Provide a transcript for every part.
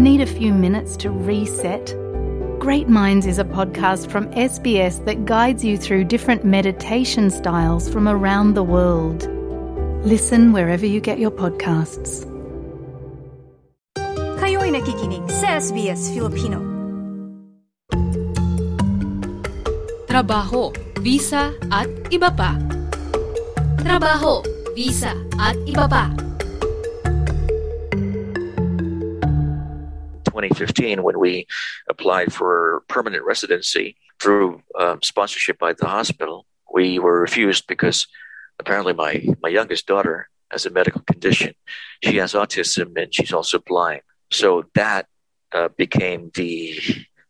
Need a few minutes to reset? Great Minds is a podcast from SBS that guides you through different meditation styles from around the world. Listen wherever you get your podcasts. Kayo'y nakikinig sa SBS Filipino. Trabaho, visa at iba pa. Trabaho, visa at iba pa. 2015 when we applied for permanent residency through um, sponsorship by the hospital. We were refused because apparently my, my youngest daughter has a medical condition. She has autism and she's also blind. So that uh, became the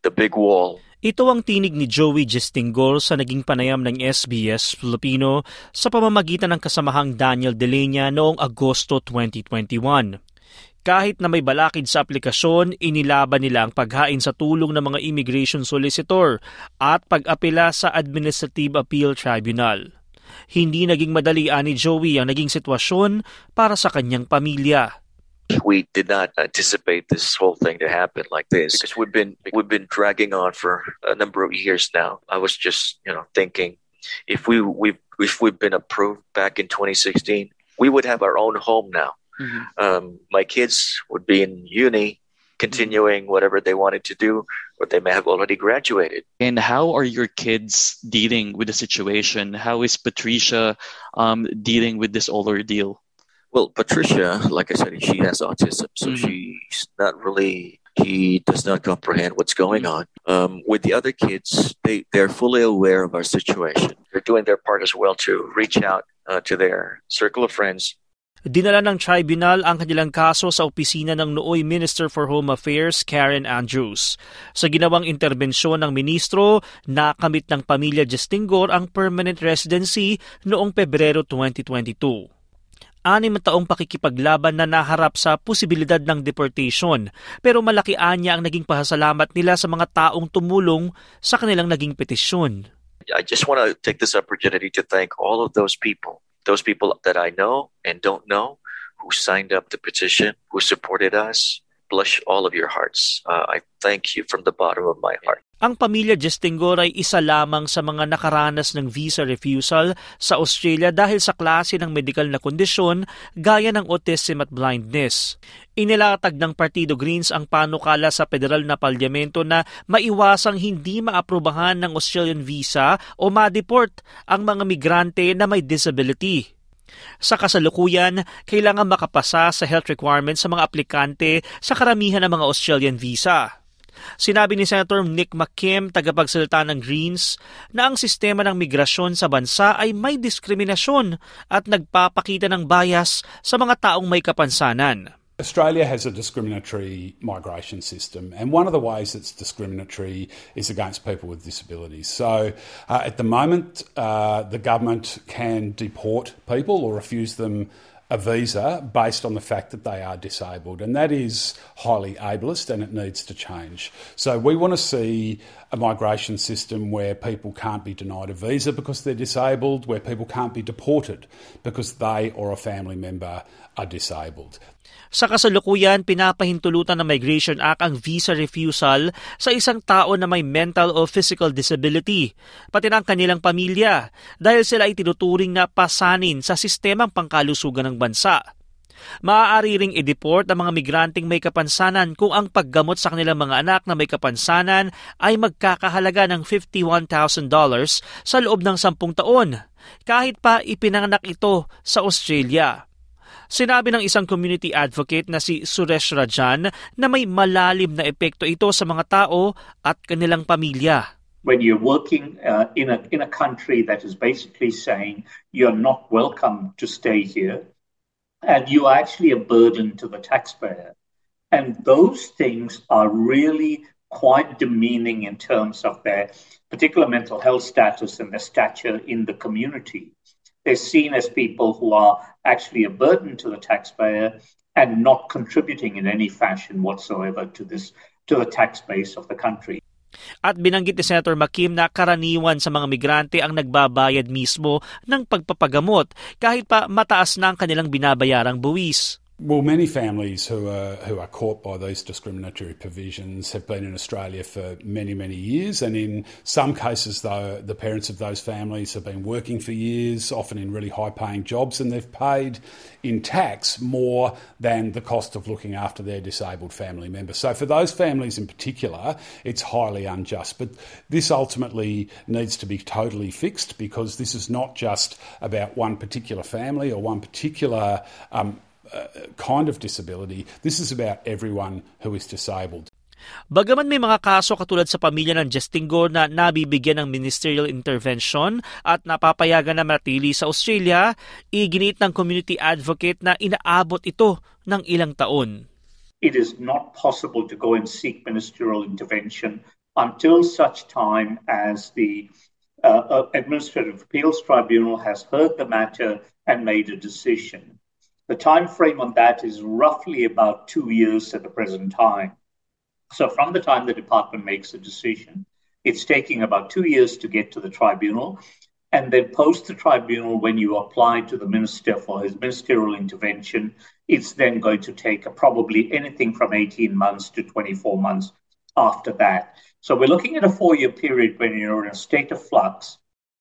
the big wall Ito ang tinig ni Joey Gestingor sa naging panayam ng SBS Filipino sa pamamagitan ng kasamahang Daniel Delenya noong Agosto 2021. Kahit na may balakid sa aplikasyon, inilaban nila ang paghain sa tulong ng mga immigration solicitor at pag-apela sa Administrative Appeal Tribunal. Hindi naging madali ni Joey ang naging sitwasyon para sa kanyang pamilya. we did not anticipate this whole thing to happen like this because we've been we've been dragging on for a number of years now. I was just you know thinking if we we if we've been approved back in 2016, we would have our own home now. Mm-hmm. Um, my kids would be in uni, continuing whatever they wanted to do, or they may have already graduated. And how are your kids dealing with the situation? How is Patricia um, dealing with this ordeal? Well, Patricia, like I said, she has autism, so mm-hmm. she's not really. She does not comprehend what's going on. Um, with the other kids, they they're fully aware of our situation. They're doing their part as well to reach out uh, to their circle of friends Dinala ng tribunal ang kanilang kaso sa opisina ng nooy Minister for Home Affairs Karen Andrews. Sa ginawang interbensyon ng ministro, nakamit ng pamilya Justingor ang permanent residency noong Pebrero 2022 anim na taong pakikipaglaban na naharap sa posibilidad ng deportation pero malaki anya ang naging pasasalamat nila sa mga taong tumulong sa kanilang naging petisyon. I just want to take this opportunity to thank all of those people those people that I know and don't know who signed up the petition, who supported us. Blush all of your hearts. Uh, I thank you from the bottom of my heart. Ang pamilya Justingor ay isa lamang sa mga nakaranas ng visa refusal sa Australia dahil sa klase ng medikal na kondisyon gaya ng autism at blindness. Inilatag ng Partido Greens ang panukala sa federal na parlamento na maiwasang hindi maaprubahan ng Australian visa o ma-deport ang mga migrante na may disability. Sa kasalukuyan, kailangan makapasa sa health requirements sa mga aplikante sa karamihan ng mga Australian visa. Sinabi ni Senator Nick McKim, tagapagsalita ng Greens, na ang sistema ng migrasyon sa bansa ay may diskriminasyon at nagpapakita ng bias sa mga taong may kapansanan. Australia has a discriminatory migration system, and one of the ways it's discriminatory is against people with disabilities. So, uh, at the moment, uh, the government can deport people or refuse them a visa based on the fact that they are disabled, and that is highly ableist and it needs to change. So, we want to see a migration system where people can't be denied a visa because they're disabled, where people can't be deported because they or a family member are disabled. Sa kasalukuyan, pinapahintulutan ng Migration Act ang visa refusal sa isang tao na may mental o physical disability, pati ng kanilang pamilya, dahil sila ay tinuturing na pasanin sa sistemang pangkalusugan ng bansa. Maaari ring i-deport ang mga migranteng may kapansanan kung ang paggamot sa kanilang mga anak na may kapansanan ay magkakahalaga ng $51,000 sa loob ng sampung taon, kahit pa ipinanganak ito sa Australia. Sinabi ng isang community advocate na si Suresh Rajan na may malalim na epekto ito sa mga tao at kanilang pamilya. When you're working uh, in a in a country that is basically saying you're not welcome to stay here, and you are actually a burden to the taxpayer, and those things are really quite demeaning in terms of their particular mental health status and their stature in the community. They're seen as people who are actually a burden to the taxpayer and not contributing in any fashion whatsoever to this to the tax base of the country. At binanggit ni Senator Makim na karaniwan sa mga migrante ang nagbabayad mismo ng pagpapagamot kahit pa mataas na ang kanilang binabayarang buwis. Well, many families who are who are caught by these discriminatory provisions have been in Australia for many many years, and in some cases, though, the parents of those families have been working for years, often in really high paying jobs, and they've paid in tax more than the cost of looking after their disabled family member. So, for those families in particular, it's highly unjust. But this ultimately needs to be totally fixed because this is not just about one particular family or one particular um, kind of disability. This is about everyone who is disabled. Bagaman may mga kaso katulad sa pamilya ng Justingo na nabibigyan ng ministerial intervention at napapayagan na matili sa Australia, iginit ng community advocate na inaabot ito ng ilang taon. It is not possible to go and seek ministerial intervention until such time as the uh, uh Administrative Appeals Tribunal has heard the matter and made a decision. The time frame on that is roughly about two years at the present time. So from the time the department makes a decision, it's taking about two years to get to the tribunal. And then post the tribunal, when you apply to the minister for his ministerial intervention, it's then going to take probably anything from 18 months to 24 months after that. So we're looking at a four-year period when you're in a state of flux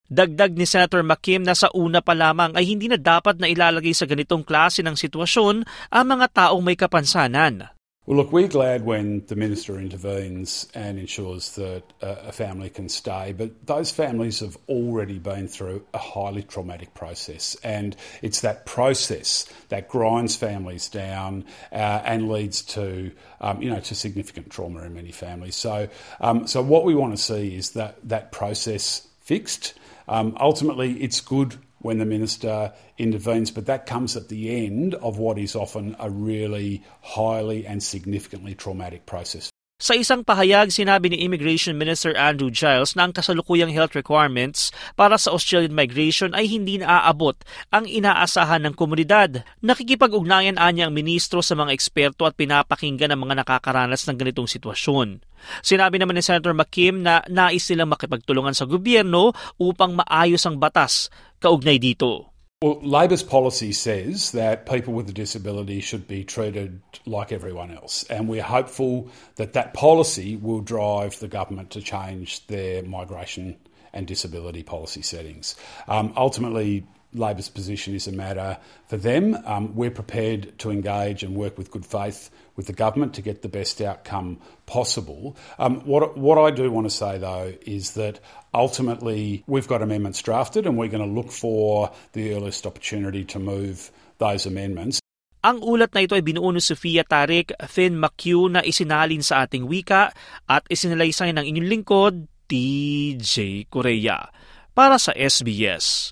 Dagdag ni Senator McKim na sa una pa lamang ay hindi na dapat na ilalagay sa ganitong klase ng sitwasyon ang mga taong may kapansanan. Well, look, we're glad when the minister intervenes and ensures that a family can stay, but those families have already been through a highly traumatic process, and it's that process that grinds families down uh, and leads to, um, you know, to significant trauma in many families. So, um, so what we want to see is that that process fixed. Um, ultimately, it's good when the minister intervenes, but that comes at the end of what is often a really highly and significantly traumatic process. Sa isang pahayag, sinabi ni Immigration Minister Andrew Giles na ang kasalukuyang health requirements para sa Australian migration ay hindi naaabot ang inaasahan ng komunidad. Nakikipag-ugnayan anya ang ministro sa mga eksperto at pinapakinggan ang mga nakakaranas ng ganitong sitwasyon. Sinabi naman ni Senator McKim na nais silang makipagtulungan sa gobyerno upang maayos ang batas kaugnay dito. Well, Labor's policy says that people with a disability should be treated like everyone else, and we're hopeful that that policy will drive the government to change their migration and disability policy settings. Um, ultimately, Labor's position is a matter for them. Um, we're prepared to engage and work with good faith with the government to get the best outcome possible. Um, what, what I do want to say, though, is that ultimately we've got amendments drafted and we're going to look for the earliest opportunity to move those amendments. Ang ulat na ito ay binuo ni Sofia Tarik, Finn McHugh na isinalin sa ating wika at isinalaysay ng inyong lingkod, TJ Korea. Para sa SBS